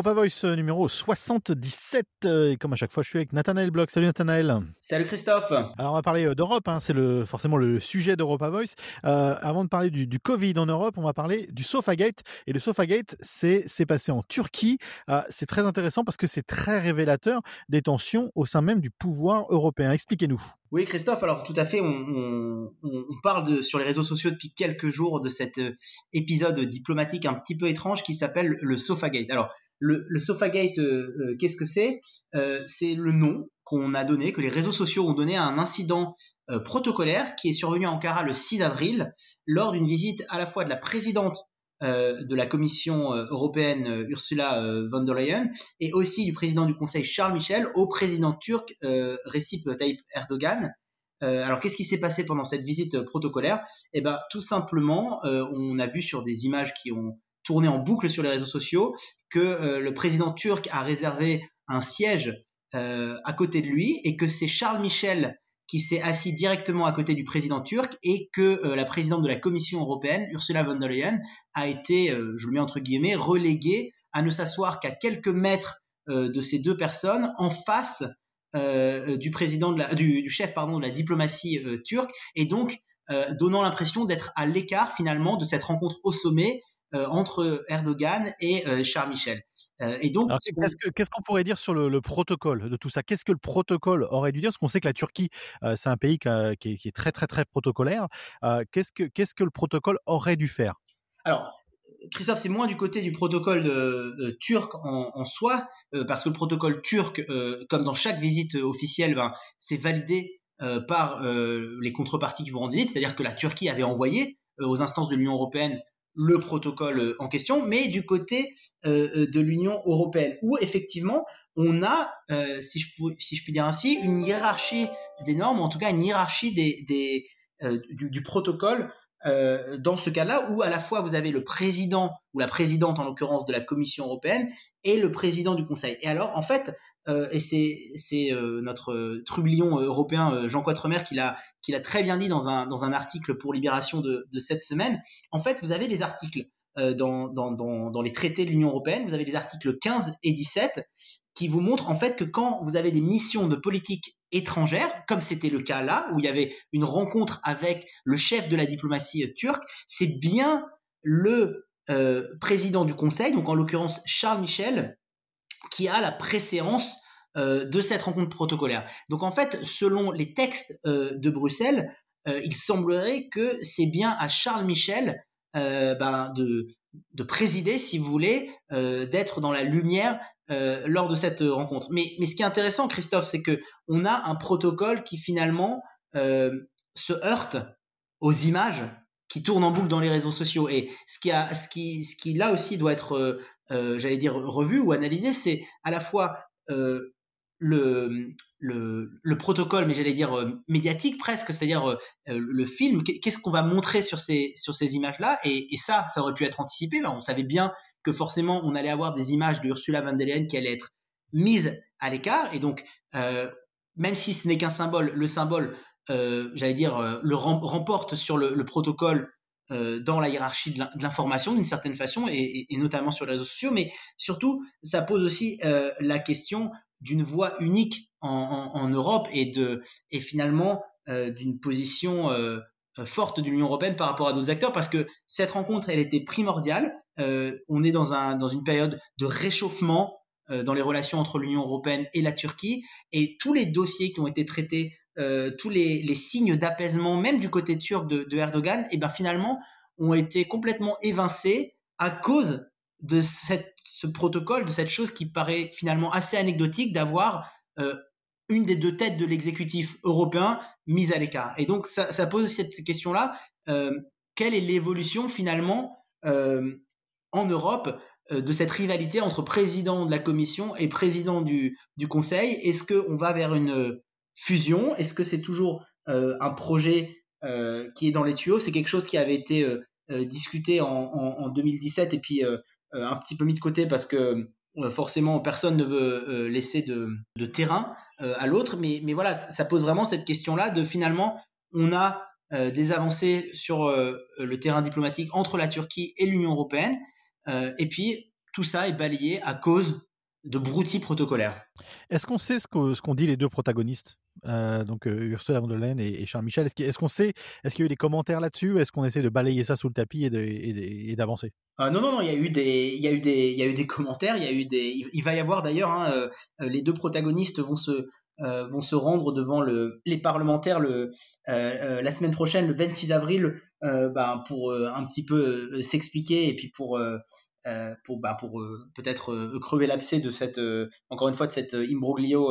Europa Voice euh, numéro 77. Euh, et comme à chaque fois, je suis avec Nathanaël Bloch. Salut Nathanaël. Salut Christophe. Alors on va parler euh, d'Europe, hein, c'est le, forcément le sujet d'Europa Voice. Euh, avant de parler du, du, Covid en Europe, on va parler du Sofagate. Et le Sofagate, c'est c'est passé en Turquie. Euh, c'est très intéressant parce que c'est très révélateur des tensions au sein même du pouvoir européen. Expliquez-nous. Oui, Christophe. Alors tout à fait, on, on, on parle de, sur les réseaux sociaux depuis quelques jours de cet épisode diplomatique un petit peu étrange qui s'appelle le Sofagate. Alors le, le Sofagate, euh, euh, qu'est-ce que c'est? Euh, C'est le nom qu'on a donné, que les réseaux sociaux ont donné à un incident protocolaire qui est survenu à Ankara le 6 avril lors d'une visite à la fois de la présidente de la Commission européenne Ursula von der Leyen et aussi du président du Conseil Charles Michel au président turc Recep Tayyip Erdogan. alors qu'est-ce qui s'est passé pendant cette visite protocolaire? Eh ben tout simplement, on a vu sur des images qui ont tourné en boucle sur les réseaux sociaux que euh, le président turc a réservé un siège euh, à côté de lui et que c'est Charles Michel qui s'est assis directement à côté du président turc et que euh, la présidente de la Commission européenne, Ursula von der Leyen, a été, je le mets entre guillemets, reléguée à ne s'asseoir qu'à quelques mètres de ces deux personnes en face du président chef pardon de la diplomatie turque et donc donnant l'impression d'être à l'écart finalement de cette rencontre au sommet entre Erdogan et euh, Charles Michel. Euh, et donc, qu'est-ce qu'on pourrait dire sur le, le protocole de tout ça? Qu'est-ce que le protocole aurait dû dire? Parce qu'on sait que la Turquie, c'est un pays qui, qui, est, qui, est, très très très protocolaire. qu'est-ce que qu'est-ce que le protocole aurait dû faire? Alors, Christophe, c'est moins du côté du protocole euh, turc en, en soi, euh, parce que le protocole turc, euh, comme dans chaque visite officielle, ben, c'est validé par les contreparties qui vous rendent visite, c'est-à-dire que la Turquie avait envoyé aux instances de l'Union européenne le protocole en question, mais du côté euh, euh, de l'Union européenne, où effectivement on a, euh, si, je puis dire ainsi, une hiérarchie des normes, en tout cas une hiérarchie des, du, du, protocole euh, dans ce cas-là, où à la fois vous avez le président ou la présidente en l'occurrence de la Commission européenne et le président du Conseil. Et alors, en fait, euh, et c'est euh, notre trublion européen Jean Quatremer qui l'a très bien dit dans un dans un article pour Libération de, de cette semaine. En fait, vous avez des articles dans, dans, dans, dans les traités de l'Union européenne, vous avez les articles 15 et 17 qui vous montrent en fait que quand vous avez des missions de politique étrangère, comme c'était le cas là, où il y avait une rencontre avec le chef de la diplomatie euh, turque, c'est bien le euh, président du Conseil, donc en l'occurrence Charles Michel, qui a la préséance euh, de cette rencontre protocolaire. Donc en fait, selon les textes euh, de Bruxelles, euh, il semblerait que c'est bien à Charles Michel ben, de, de présider, si vous voulez, d'être dans la lumière lors de cette rencontre. Mais, ce qui est intéressant, Christophe, c'est que on a un protocole qui finalement se heurte aux images qui tournent en boucle dans les réseaux sociaux. Et ce qui là aussi doit être, j'allais dire revu ou analysé, c'est à la fois euh, le, le, le, protocole, mais j'allais dire euh, médiatique presque, c'est-à-dire euh, le film. Qu'est-ce qu'on va montrer sur ces sur ces images-là et, ça, ça aurait pu être anticipé. on savait bien que forcément on allait avoir des images de Ursula von der Leyen qui allaient être mises à l'écart. Et donc, euh, même si ce n'est qu'un symbole, le symbole, j'allais dire, le remporte sur le protocole dans la hiérarchie de l'information d'une certaine façon et, et, notamment sur les réseaux sociaux, mais surtout ça pose aussi euh, la question d'une voix unique en, en, en, Europe et de et finalement euh, d'une position euh, forte de l'Union européenne par rapport à d'autres acteurs parce que cette rencontre elle était primordiale. Euh, on est dans un dans une période de réchauffement euh, dans les relations entre l'Union européenne et la Turquie et tous les dossiers qui ont été traités, euh, tous les, signes d'apaisement même du côté turc de, Erdogan, et ben finalement ont été complètement évincés à cause de cette, ce protocole, de cette chose qui paraît finalement assez anecdotique d'avoir euh, une des deux têtes de l'exécutif européen mise à l'écart. Et donc ça, pose cette question-là, euh, quelle est l'évolution finalement euh, en Europe euh, de cette rivalité entre président de la Commission et président du, Conseil. Est-ce qu'on va vers une fusion? Est-ce que c'est toujours euh, un projet qui est dans les tuyaux? C'est quelque chose qui avait été discuté en, en, en, 2017 et puis euh, un petit peu mis de côté parce que euh, forcément personne ne veut euh, laisser de, terrain à l'autre, mais voilà, ça pose vraiment cette question-là de finalement, on a des avancées sur le terrain diplomatique entre la Turquie et l'Union européenne, et puis tout ça est balayé à cause de broutilles protocolaires. Est-ce qu'on sait ce qu'ont dit les deux protagonistes euh, donc euh, Ursula von der Leyen et, Charles Michel? Est-ce qu'on sait, est-ce qu'il y a eu des commentaires là-dessus Est-ce qu'on essaie de balayer ça sous le tapis et, d'avancer? Euh, Non, non, non. Il y a eu des, il y a eu des, il y a eu des commentaires. Il y a eu des. Il, va y avoir d'ailleurs. Hein, les deux protagonistes vont se vont se rendre devant le, les parlementaires le, la semaine prochaine, le 26 avril, ben, pour un petit peu s'expliquer et puis pour pour peut-être crever l'abcès de cette encore une fois de cette imbroglio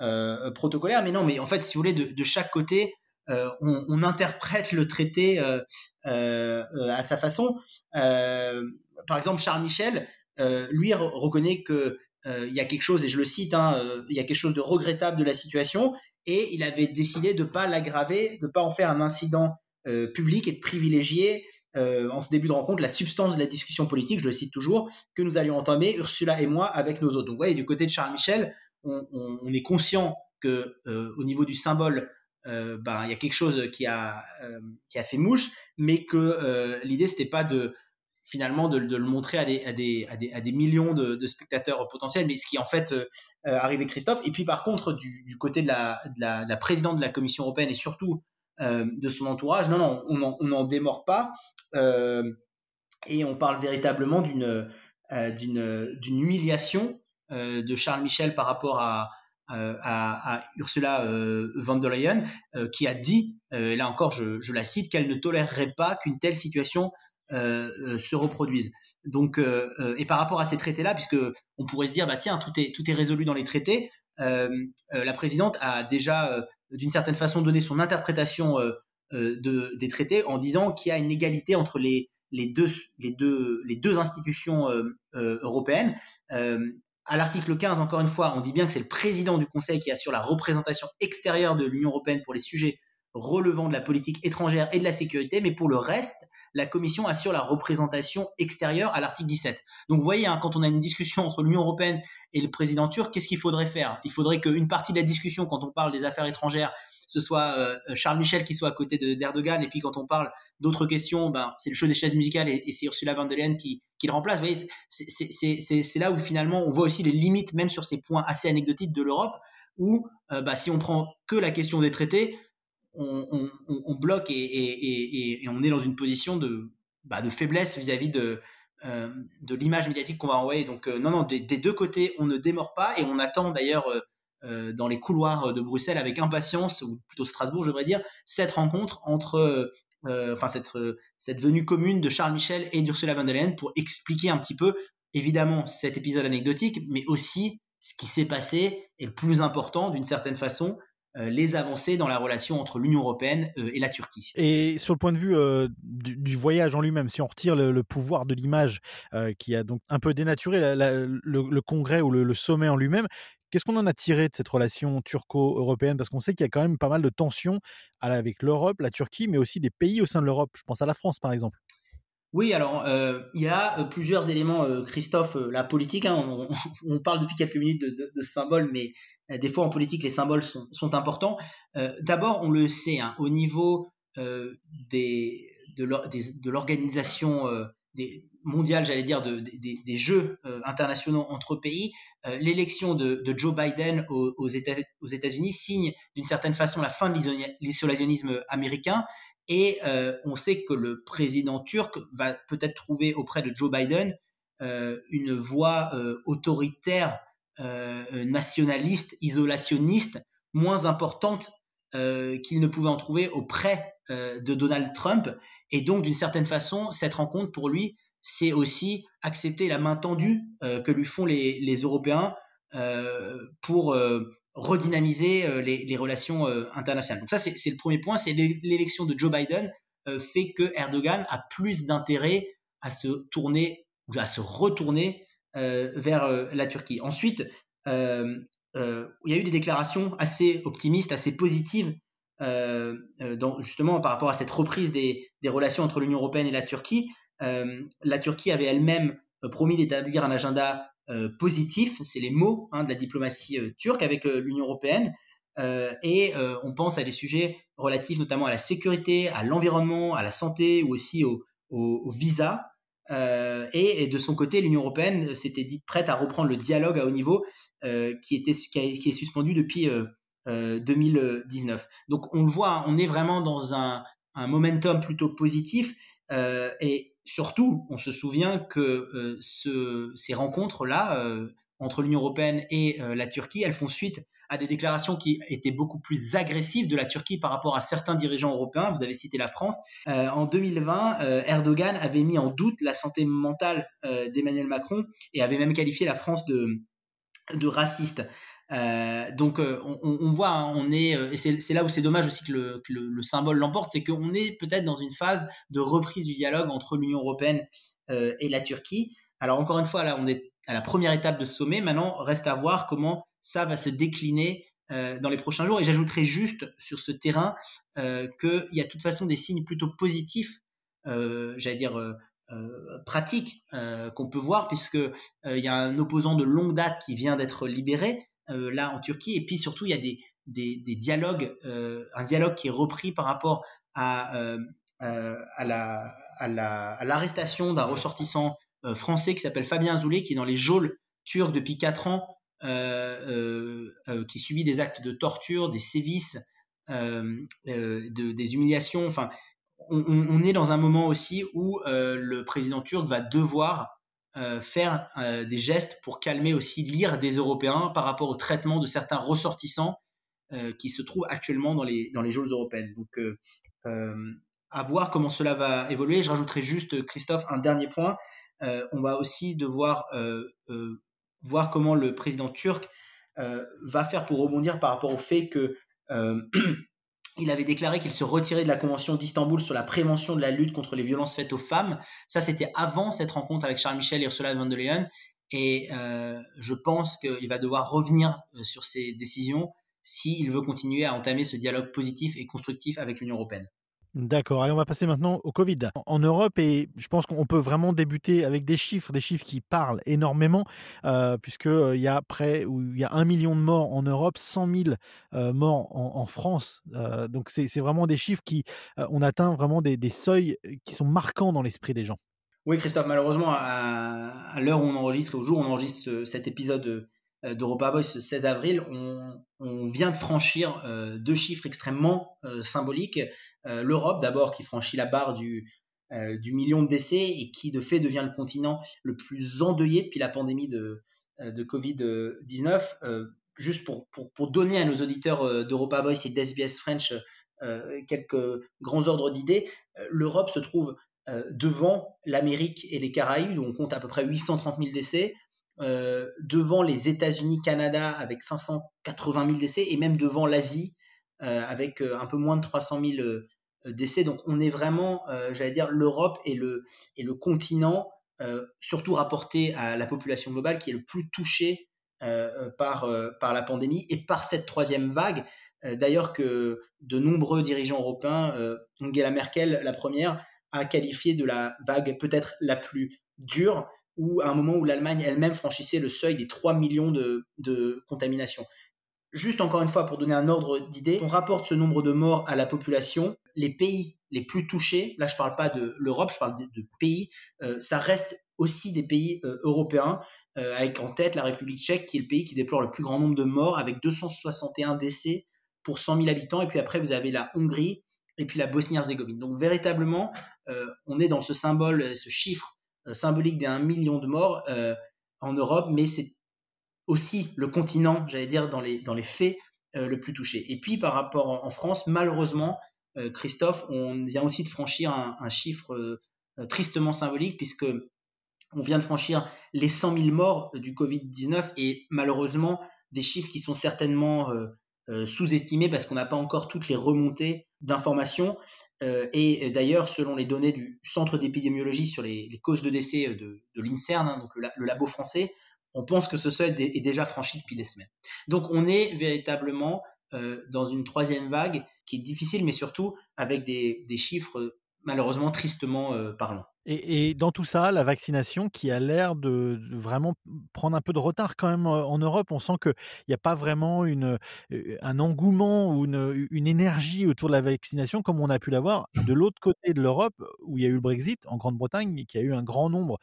euh, protocolaire. Mais non, mais en fait, si vous voulez, de, chaque côté, euh, on, interprète le traité euh, à sa façon. par exemple, Charles Michel, lui reconnaît que il y a quelque chose, et je le cite, hein, il y a quelque chose de regrettable de la situation, et il avait décidé de ne pas l'aggraver, de ne pas en faire un incident public et de privilégier en ce début de rencontre la substance de la discussion politique, je le cite toujours, que nous allions entamer, Ursula et moi, avec nos autres. Donc, vous voyez, du côté de Charles Michel, on, est conscient que euh, au niveau du symbole, euh, ben, il y a quelque chose qui a, euh, qui a fait mouche, mais que l'idée c'était pas de finalement de, le montrer à des, à des, à des, millions de, spectateurs potentiels, mais ce qui en fait arrivé Christophe. Et puis par contre, du, côté de la, de, la, présidente de la Commission européenne et surtout de son entourage, non, non, on n'en démord pas. et on parle véritablement d'une d'une humiliation euh, de Charles Michel par rapport à, euh, à, Ursula euh, von der Leyen, qui a dit, là encore je, la cite, qu'elle ne tolérerait pas qu'une telle situation se reproduise. Donc, et par rapport à ces traités-là, puisque on pourrait se dire, bah tiens, tout est résolu dans les traités, la présidente a déjà, d'une certaine façon, donné son interprétation de, des traités en disant qu'il y a une égalité entre les les deux les deux les deux institutions européennes à l'article 15, encore une fois, on dit bien que c'est le président du Conseil qui assure la représentation extérieure de l'Union européenne pour les sujets relevant de la politique étrangère et de la sécurité, mais pour le reste, la Commission assure la représentation extérieure à l'article 17. Donc vous voyez, hein, quand on a une discussion entre l'Union européenne et le président turc, qu'est-ce qu'il faudrait faire? Il faudrait qu'une partie de la discussion, quand on parle des affaires étrangères, ce soit euh, Charles Michel qui soit à côté d'Erdogan, et puis quand on parle d'autres questions, ben, c'est le show des chaises musicales et, c'est Ursula von der Leyen qui, le remplace. Vous voyez, c'est là où finalement on voit aussi les limites, même sur ces points assez anecdotiques de l'Europe, où euh, bah, si on prend que la question des traités, on, bloque et, on est dans une position de, bah, faiblesse vis-à-vis de, euh, de l'image médiatique qu'on va envoyer. Donc non, non, des, deux côtés, on ne démord pas et on attend d'ailleurs euh, dans les couloirs de Bruxelles avec impatience, ou plutôt Strasbourg, je devrais dire, cette rencontre entre, euh, enfin cette, cette venue commune de Charles Michel et d'Ursula von der Leyen pour expliquer un petit peu, évidemment, cet épisode anecdotique, mais aussi ce qui s'est passé et le plus important, d'une certaine façon, euh, les avancées dans la relation entre l'Union européenne et la Turquie. Et sur le point de vue du, voyage en lui-même, si on retire le, pouvoir de l'image qui a donc un peu dénaturé le, congrès ou le sommet en lui-même, Qu'est-ce qu'on en a tiré de cette relation turco-européenne? Parce qu'on sait qu'il y a quand même pas mal de tensions avec l'Europe, la Turquie, mais aussi des pays au sein de l'Europe. Je pense à la France, par exemple. Oui, alors euh, il y a euh, plusieurs éléments, euh, Christophe, la politique, hein, on, parle depuis quelques minutes de, symboles, mais des fois en politique les symboles sont, importants. D'abord, on le sait, hein, au niveau de l'organisation mondiale, j'allais dire, de, des jeux internationaux entre pays, l'élection de, Joe Biden aux, aux États-Unis signe d'une certaine façon la fin de l'isolationnisme américain. Et euh, on sait que le président turc va peut-être trouver auprès de Joe Biden une voie autoritaire, nationaliste, isolationniste, moins importante qu'il ne pouvait en trouver auprès de Donald Trump. Et donc, d'une certaine façon, cette rencontre, pour lui, c'est aussi accepter la main tendue euh, que lui font les, Européens euh, pour euh, redynamiser les, relations internationales. Donc ça, c'est le premier point, c'est l'élection de Joe Biden fait que Erdogan a plus d'intérêt à se tourner ou à se retourner vers la Turquie. Ensuite, il y a eu des déclarations assez optimistes, assez positives justement par rapport à cette reprise des relations entre l'Union européenne et la Turquie. Euh, la Turquie avait elle-même euh, promis d'établir un agenda euh, positif, c'est les mots hein, de la diplomatie turque avec l'Union européenne. et on pense à des sujets relatifs notamment à la sécurité, à l'environnement, à la santé ou aussi au, visa. et, de son côté, l'Union européenne s'était dite prête à reprendre le dialogue à haut niveau qui, était, qui, est suspendu depuis 2019. Donc on le voit, on est vraiment dans un, un momentum plutôt positif et surtout, on se souvient que ce, ces rencontres-là entre l'Union européenne et la Turquie, elles font suite à des déclarations qui étaient beaucoup plus agressives de la Turquie par rapport à certains dirigeants européens. Vous avez cité la France. Euh, en 2020, euh, Erdogan avait mis en doute la santé mentale euh, d'Emmanuel Macron et avait même qualifié la France de raciste. Donc on, voit, hein, on est, et c'est là où c'est dommage aussi que le, que le symbole l'emporte, c'est qu'on est peut-être dans une phase de reprise du dialogue entre l'Union européenne et la Turquie. Alors encore une fois, là, on est à la première étape de ce sommet. Maintenant, reste à voir comment ça va se décliner euh, dans les prochains jours. Et j'ajouterai juste sur ce terrain euh, qu'il y a de toute façon des signes plutôt positifs, euh, j'allais dire pratiques, qu'on peut voir, puisqu'il il y a un opposant de longue date qui vient d'être libéré là en Turquie. Et puis surtout, il y a des, des, dialogues, un dialogue qui est repris par rapport à, à l'arrestation d'un ressortissant français qui s'appelle Fabien Azoulay, qui est dans les geôles turcs depuis 4 ans euh, euh, euh, qui subit des actes de torture, des sévices, des humiliations. Enfin, on, est dans un moment aussi où le président turc va devoir faire des gestes pour calmer aussi l'ire des Européens par rapport au traitement de certains ressortissants qui se trouvent actuellement dans les, dans les européennes. Donc, à voir comment cela va évoluer. Je rajouterai juste, Christophe, un dernier point. on va aussi devoir voir comment le président turc euh, va faire pour rebondir par rapport au fait que euh, il avait déclaré qu'il se retirait de la Convention d'Istanbul sur la prévention de la lutte contre les violences faites aux femmes. Ça, c'était avant cette rencontre avec Charles Michel et Ursula von der Leyen. Et euh, je pense qu'il va devoir revenir sur ses décisions s'il veut continuer à entamer ce dialogue positif et constructif avec l'Union européenne. D'accord. Allez, on va passer maintenant au Covid. En Europe, et je pense qu'on peut vraiment débuter avec des chiffres, des chiffres qui parlent énormément, euh, puisqu'il euh, y a près, ou il y a un million de morts en Europe, 100 000 euh, morts en, France. donc c'est vraiment des chiffres qui, on atteint vraiment des, seuils qui sont marquants dans l'esprit des gens. Oui, Christophe, malheureusement, à, à l'heure où on enregistre, au jour où on enregistre cet épisode d'Europa Voice ce 16 avril, on, vient de franchir euh, deux chiffres extrêmement euh, symboliques. L'Europe, d'abord, qui franchit la barre du, million de décès et qui, de fait, devient le continent le plus endeuillé depuis la pandémie de, de Covid-19. juste pour, pour, pour, donner à nos auditeurs d'Europa Voice et d'SBS French quelques grands ordres d'idées, l'Europe se trouve devant l'Amérique et les Caraïbes, où on compte à peu près 830 000 décès, euh, devant les États-Unis, Canada avec 580 000 décès et même devant l'Asie euh, avec euh, un peu moins de 300 000 décès. Donc on est vraiment, j'allais dire, l'Europe et le, continent, surtout rapporté à la population globale, qui est le plus touché par la pandémie et par cette troisième vague. D'ailleurs que de nombreux dirigeants européens, Angela Merkel, la première, a qualifié de la vague peut-être la plus dure ou à un moment où l'Allemagne elle-même franchissait le seuil des 3 millions de, contaminations. Juste encore une fois, pour donner un ordre d'idée, on rapporte ce nombre de morts à la population. Les pays les plus touchés, là je ne parle pas de l'Europe, je parle de, pays, euh, ça reste aussi des pays euh, européens, euh, avec en tête la République tchèque, qui est le pays qui déplore le plus grand nombre de morts, avec 261 décès pour 100 000 habitants. Et puis après, vous avez la Hongrie et puis la Bosnie-Herzégovine. Donc véritablement, on est dans ce symbole, ce chiffre symbolique des 1 million de morts euh, en Europe, mais c'est aussi le continent, j'allais dire, dans les, faits, euh, le plus touché. Et puis par rapport en, France, malheureusement, Christophe, on vient aussi de franchir un, chiffre tristement symbolique, puisque on vient de franchir les 100 000 morts du Covid-19 et malheureusement des chiffres qui sont certainement euh, sous-estimé parce qu'on n'a pas encore toutes les remontées d'informations. Euh, et d'ailleurs, selon les données du Centre d'épidémiologie sur les, causes de décès de, l'INSERN, hein, donc le, labo français, on pense que ce seuil est déjà franchi depuis des semaines. Donc on est véritablement euh, dans une troisième vague qui est difficile, mais surtout avec des, chiffres malheureusement tristement parlants. Et, dans tout ça, la vaccination qui a l'air de, vraiment prendre un peu de retard quand même en Europe. On sent qu'il n'y a pas vraiment une, un engouement ou une, une, énergie autour de la vaccination comme on a pu l'avoir de l'autre côté de l'Europe où il y a eu le Brexit en Grande-Bretagne qui a eu un grand nombre,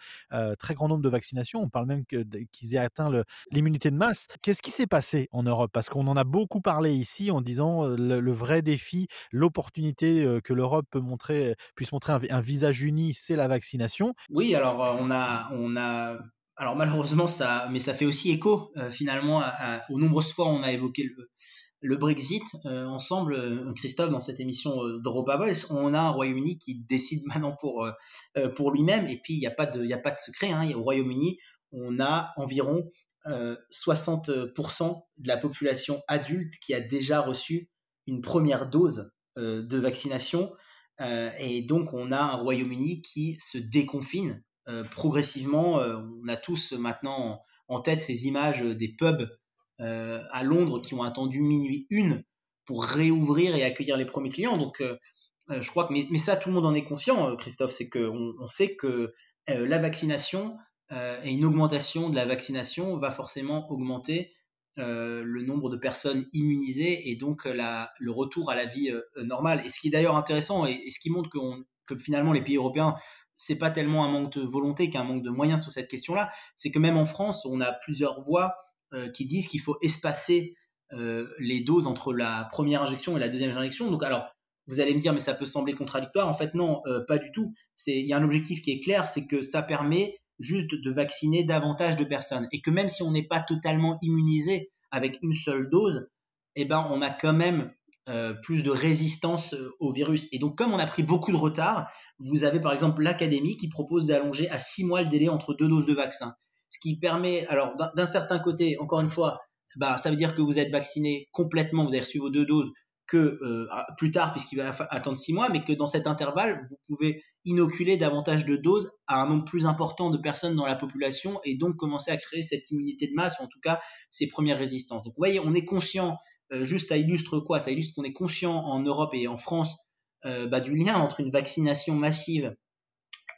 très grand nombre de vaccinations. On parle même qu'ils aient atteint l'immunité de masse. Qu'est-ce qui s'est passé en Europe? Parce qu'on en a beaucoup parlé ici en disant le, vrai défi, l'opportunité que l'Europe puisse montrer un, un visage uni, c'est la vaccination. Oui, alors euh, on a, on a, alors malheureusement ça, mais ça fait aussi écho euh, finalement aux nombreuses fois on a évoqué le, Brexit euh, ensemble, Christophe, dans cette émission Voice, on a un Royaume-Uni qui décide maintenant pour, pour lui-même, et puis il n'y a, pas de, a pas de secret, hein, au Royaume-Uni, on a environ 60% de la population adulte qui a déjà reçu une première dose de vaccination. Euh, et donc, on a un Royaume-Uni qui se déconfine euh, progressivement. Euh, on a tous maintenant en, tête ces images des pubs à Londres qui ont attendu minuit une pour réouvrir et accueillir les premiers clients. Donc, je crois que, mais, ça, tout le monde en est conscient, Christophe, c'est qu'on on sait que la vaccination et une augmentation de la vaccination va forcément augmenter euh, le nombre de personnes immunisées et donc euh, le retour à la vie euh, normale. Et ce qui est d'ailleurs intéressant et, ce qui montre que finalement les pays européens, c'est pas tellement un manque de volonté qu'un manque de moyens sur cette question-là, c'est que même en France, on a plusieurs voix qui disent qu'il faut espacer les doses entre la première injection et la deuxième injection. Donc alors, vous allez me dire, mais ça peut sembler contradictoire. En fait, non, pas du tout. Il y a un objectif qui est clair, c'est que ça permet juste de vacciner davantage de personnes. Et que même si on n'est pas totalement immunisé avec une seule dose, eh ben, on a quand même euh, plus de résistance euh, au virus. Et donc, comme on a pris beaucoup de retard, vous avez par exemple l'Académie qui propose d'allonger à six mois le délai entre deux doses de vaccin. Ce qui permet, alors d'un certain côté, encore une fois, bah, ça veut dire que vous êtes vacciné complètement, vous avez reçu vos deux doses, que euh, plus tard, puisqu'il va attendre six mois, mais que dans cet intervalle, vous pouvez inoculer davantage de doses à un nombre plus important de personnes dans la population et donc commencer à créer cette immunité de masse, ou en tout cas ces premières résistances. Donc vous voyez, on est conscient, euh, juste ça illustre quoi? Ça illustre qu'on est conscient en Europe et en France euh, bah, du lien entre une vaccination massive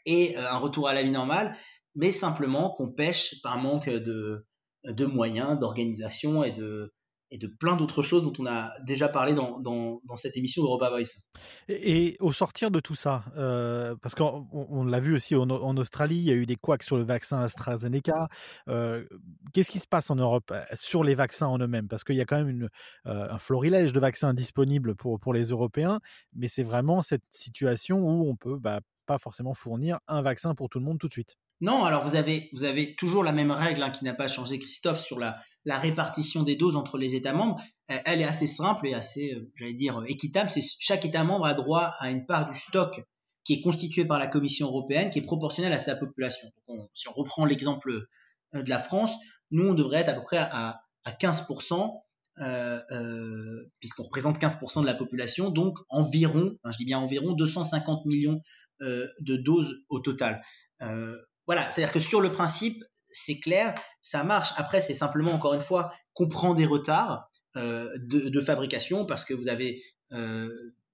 et un retour à la vie normale, mais simplement qu'on pêche par manque de, de moyens, d'organisation et de, et de plein d'autres choses dont on a déjà parlé dans, cette émission d'Europa Voice. Et, au sortir de tout ça, euh, parce qu'on l'a vu aussi en, Australie, il y a eu des couacs sur le vaccin AstraZeneca. Euh, qu'est-ce qui se passe en Europe euh, sur les vaccins en eux-mêmes? Parce qu'il y a quand même un florilège de vaccins disponibles pour, les Européens, mais c'est vraiment cette situation où on peut bah, pas forcément fournir un vaccin pour tout le monde tout de suite. Non, alors vous avez, vous avez toujours la même règle hein, qui n'a pas changé, Christophe, sur la, la, répartition des doses entre les États membres. Elle est assez simple et assez, euh, j'allais dire, équitable. C'est chaque État membre a droit à une part du stock qui est constitué par la Commission européenne, qui est proportionnelle à sa population. si on reprend l'exemple euh, de la France, nous, on devrait être à peu près à, à 15%, euh, euh, puisqu'on représente 15% de la population, donc environ, je dis bien environ 250 millions euh, de doses au total. Euh, voilà, c'est-à-dire que sur le principe, c'est clair, ça marche. Après, c'est simplement, encore une fois, qu'on prend des retards euh, de, fabrication parce que vous avez euh,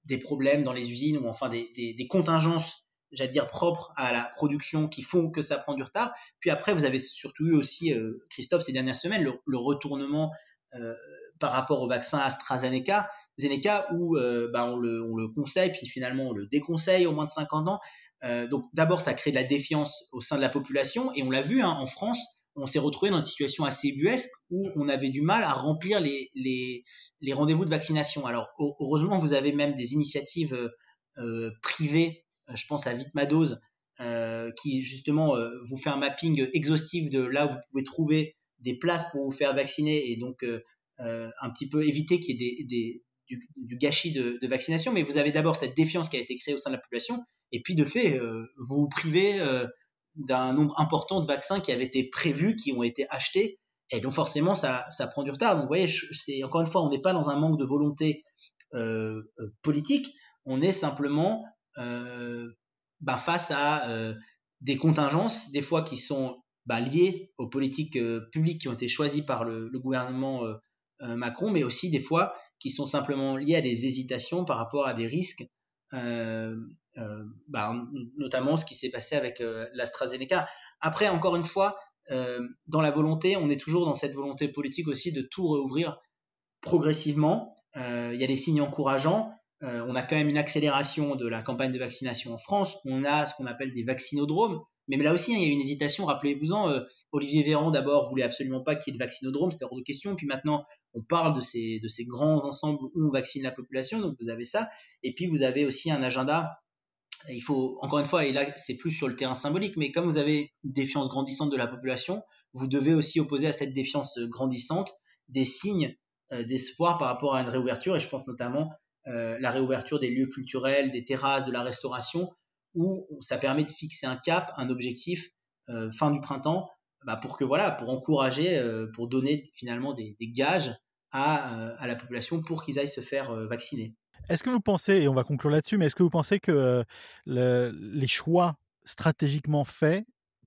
des problèmes dans les usines ou enfin des, contingences, j'allais dire, propres à la production qui font que ça prend du retard. Puis après, vous avez surtout eu aussi, euh, Christophe, ces dernières semaines, le, retournement par rapport au vaccin AstraZeneca, Zeneca, où bah, on, le, on le conseille, puis finalement on le déconseille au moins de 50 ans. Euh, donc d'abord, ça crée de la défiance au sein de la population et on l'a vu hein, en France, on s'est retrouvé dans une situation assez buesque où on avait du mal à remplir les, rendez-vous de vaccination. Alors heureusement, vous avez même des initiatives euh, euh, privées, je pense à Vitmadose, qui justement vous fait un mapping exhaustif de là où vous pouvez trouver des places pour vous faire vacciner et donc un petit peu éviter qu'il y ait des, du, gâchis de, vaccination. Mais vous avez d'abord cette défiance qui a été créée au sein de la population et puis, de fait, euh, vous vous privez euh, d'un nombre important de vaccins qui avaient été prévus, qui ont été achetés. Et donc, forcément, ça, ça prend du retard. Donc, vous voyez, c'est, encore une fois, on n'est pas dans un manque de volonté euh, politique. On est simplement bah, face à des contingences, des fois qui sont bah, liées aux politiques publiques qui ont été choisies par le gouvernement Macron, mais aussi des fois qui sont simplement liées à des hésitations par rapport à des risques bah, notamment ce qui s'est passé avec l'AstraZeneca. Après, encore une fois, dans la volonté, on est toujours dans cette volonté politique aussi de tout rouvrir progressivement. Il y a des signes encourageants. on a quand même une accélération de la campagne de vaccination en France. On a ce qu'on appelle des vaccinodromes. Mais là aussi, hein, il y a une hésitation. Rappelez-vous-en, euh, Olivier Véran d'abord voulait absolument pas qu'il y ait de vaccinodrome, c'était hors de question. Puis maintenant, on parle de ces, grands ensembles où on vaccine la population, donc vous avez ça. Et puis vous avez aussi un agenda. Il faut, encore une fois, et là c'est plus sur le terrain symbolique, mais comme vous avez une défiance grandissante de la population, vous devez aussi opposer à cette défiance grandissante des signes euh, d'espoir par rapport à une réouverture. Et je pense notamment euh, la réouverture des lieux culturels, des terrasses, de la restauration, où ça permet de fixer un cap, un objectif euh, fin du printemps, bah, pour que voilà, pour encourager, euh, pour donner finalement des, gages à, euh, à, la population pour qu'ils aillent se faire vacciner. Est-ce que vous pensez, et on va conclure là-dessus, mais est-ce que vous pensez que les choix stratégiquement faits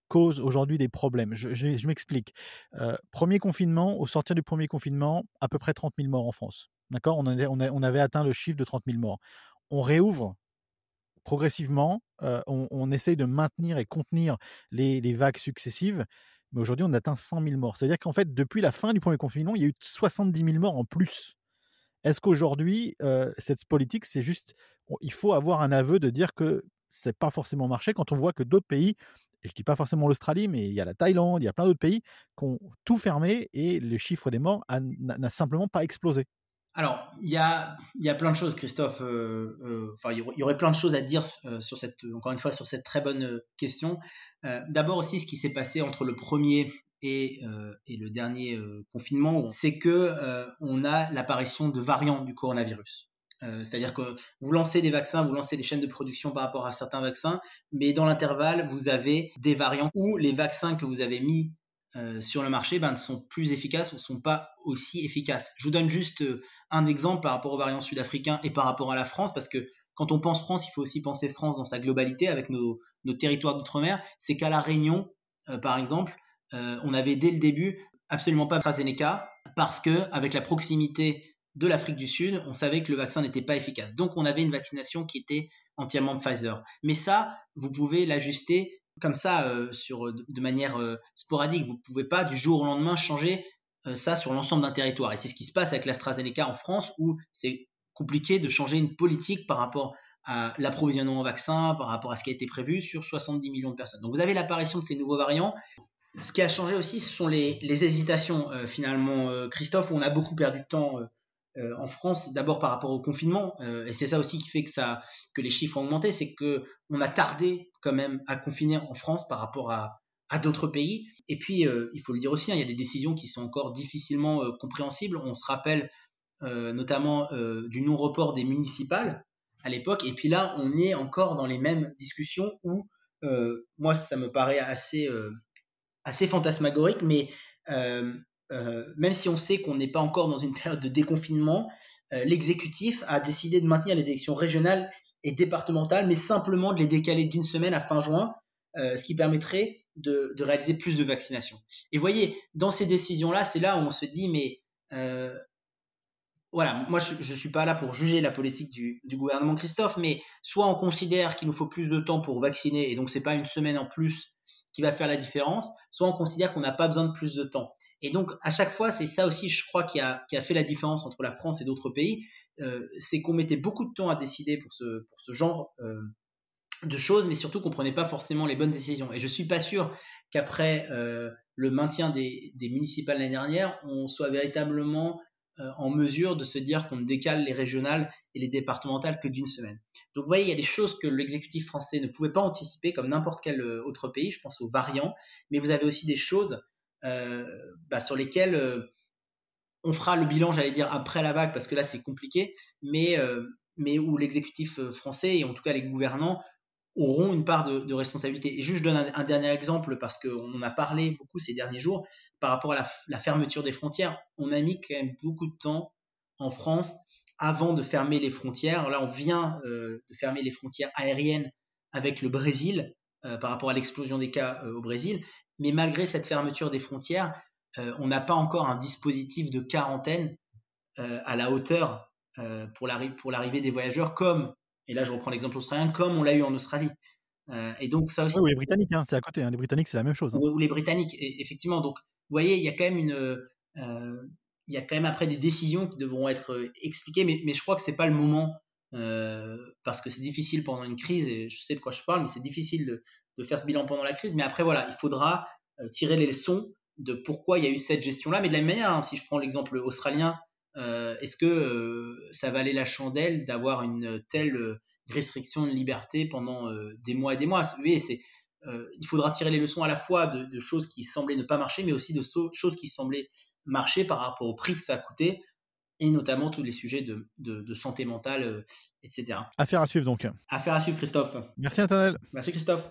causent aujourd'hui des problèmes? Je, je, m'explique. premier confinement, au sortir du premier confinement, à peu près 30 000 morts en France. D'accord? On, on, on, avait atteint le chiffre de 30 000 morts. On réouvre progressivement, on, essaye de maintenir et contenir les, vagues successives. Mais aujourd'hui, on atteint 100 000 morts. C'est-à-dire qu'en fait, depuis la fin du premier confinement, il y a eu 70 000 morts en plus. Est-ce qu'aujourd'hui, cette politique, c'est juste, il faut avoir un aveu de dire que c'est pas forcément marché quand on voit que d'autres pays, je dis pas forcément l'Australie, mais il y a la Thaïlande, il y a plein d'autres pays qui ont tout fermé et le chiffre des morts n'a simplement pas explosé. Alors, il y a, y a plein de choses, Christophe. Euh, euh, enfin, il y aurait plein de choses à dire euh, sur cette, encore une fois, sur cette très bonne question. D'abord aussi, ce qui s'est passé entre le premier et, et le dernier confinement, c'est que on a l'apparition de variants du coronavirus. C'est-à-dire que vous lancez des vaccins, vous lancez des chaînes de production par rapport à certains vaccins, mais dans l'intervalle, vous avez des variants où les vaccins que vous avez mis sur le marché ben, ne sont plus efficaces ou ne sont pas aussi efficaces. Je vous donne juste un exemple par rapport aux variants sud-africains et par rapport à la France, parce que quand on pense France, il faut aussi penser France dans sa globalité avec nos, territoires d'outre-mer. C'est qu'à La Réunion, euh, par exemple, euh, on avait dès le début absolument pas AstraZeneca parce que avec la proximité de l'Afrique du Sud, on savait que le vaccin n'était pas efficace. Donc on avait une vaccination qui était entièrement Pfizer. Mais ça, vous pouvez l'ajuster comme ça euh, sur de manière sporadique. Vous ne pouvez pas du jour au lendemain changer ça sur l'ensemble d'un territoire. Et c'est ce qui se passe avec l'AstraZeneca en France, où c'est compliqué de changer une politique par rapport à l'approvisionnement en vaccins, par rapport à ce qui a été prévu sur 70 millions de personnes. Donc vous avez l'apparition de ces nouveaux variants. Ce qui a changé aussi, ce sont les, hésitations, euh, finalement, euh, Christophe, où on a beaucoup perdu de temps en France, d'abord par rapport au confinement, et c'est ça aussi qui fait que, ça, que les chiffres ont augmenté, c'est qu'on a tardé quand même à confiner en France par rapport à, à d'autres pays. Et puis, euh, il faut le dire aussi, hein, il y a des décisions qui sont encore difficilement euh, compréhensibles. On se rappelle euh, notamment du non-report des municipales à l'époque. Et puis là, on est encore dans les mêmes discussions où, moi, ça me paraît assez, assez fantasmagorique, mais même si on sait qu'on n'est pas encore dans une période de déconfinement, l'exécutif a décidé de maintenir les élections régionales et départementales, mais simplement de les décaler d'une semaine à fin juin, ce qui permettrait de, réaliser plus de vaccinations. Et voyez, dans ces décisions-là, c'est là où on se dit, mais euh, voilà, moi je ne suis pas là pour juger la politique du, gouvernement Christophe, mais soit on considère qu'il nous faut plus de temps pour vacciner, et donc c'est pas une semaine en plus qui va faire la différence, soit on considère qu'on n'a pas besoin de plus de temps. Et donc à chaque fois, c'est ça aussi, je crois, qui a, fait la différence entre la France et d'autres pays, euh, c'est qu'on mettait beaucoup de temps à décider pour ce, genre euh, de choses, mais surtout qu'on prenait pas forcément les bonnes décisions. Et je suis pas sûr qu'après euh, le maintien des, municipales l'année dernière, on soit véritablement euh, en mesure de se dire qu'on décale les régionales et les départementales que d'une semaine. Donc vous voyez, il y a des choses que l'exécutif français ne pouvait pas anticiper comme n'importe quel euh, autre pays, je pense aux variants, mais vous avez aussi des choses bah, sur lesquelles on fera le bilan, j'allais dire, après la vague, parce que là c'est compliqué, mais où l'exécutif français, et en tout cas les gouvernants, auront une part de, responsabilité. Et juste, je donne un, dernier exemple parce qu'on a parlé beaucoup ces derniers jours par rapport à la, fermeture des frontières. On a mis quand même beaucoup de temps en France avant de fermer les frontières. Là, on vient euh, de fermer les frontières aériennes avec le Brésil euh, par rapport à l'explosion des cas euh, au Brésil. Mais malgré cette fermeture des frontières, on n'a pas encore un dispositif de quarantaine à la hauteur pour l'arrivée des voyageurs comme et là je reprends l'exemple australien, comme on l'a eu en Australie. et donc ça aussi. Oui, les Britanniques, hein, c'est à côté. Hein. Les Britanniques, c'est la même chose. Hein. Ou, les Britanniques, effectivement. Donc, vous voyez, il y a quand même une, il y a quand même après des décisions qui devront être expliquées, mais, mais je crois que c'est pas le moment parce que c'est difficile pendant une crise, et je sais de quoi je parle, mais c'est difficile de, de, faire ce bilan pendant la crise. Mais après, voilà, il faudra tirer les leçons de pourquoi il y a eu cette gestion-là. Mais de la même manière, hein, si je prends l'exemple australien, euh, est-ce que euh, ça valait la chandelle d'avoir une telle euh, restriction de liberté pendant des mois et des mois? Vous voyez, c'est il faudra tirer les leçons à la fois de, choses qui semblaient ne pas marcher, mais aussi de choses qui semblaient marcher par rapport au prix que ça a coûté, et notamment tous les sujets de, de santé mentale, etc. Affaire à suivre donc. Affaire à suivre, Christophe. Merci Nathanaël. Merci Christophe.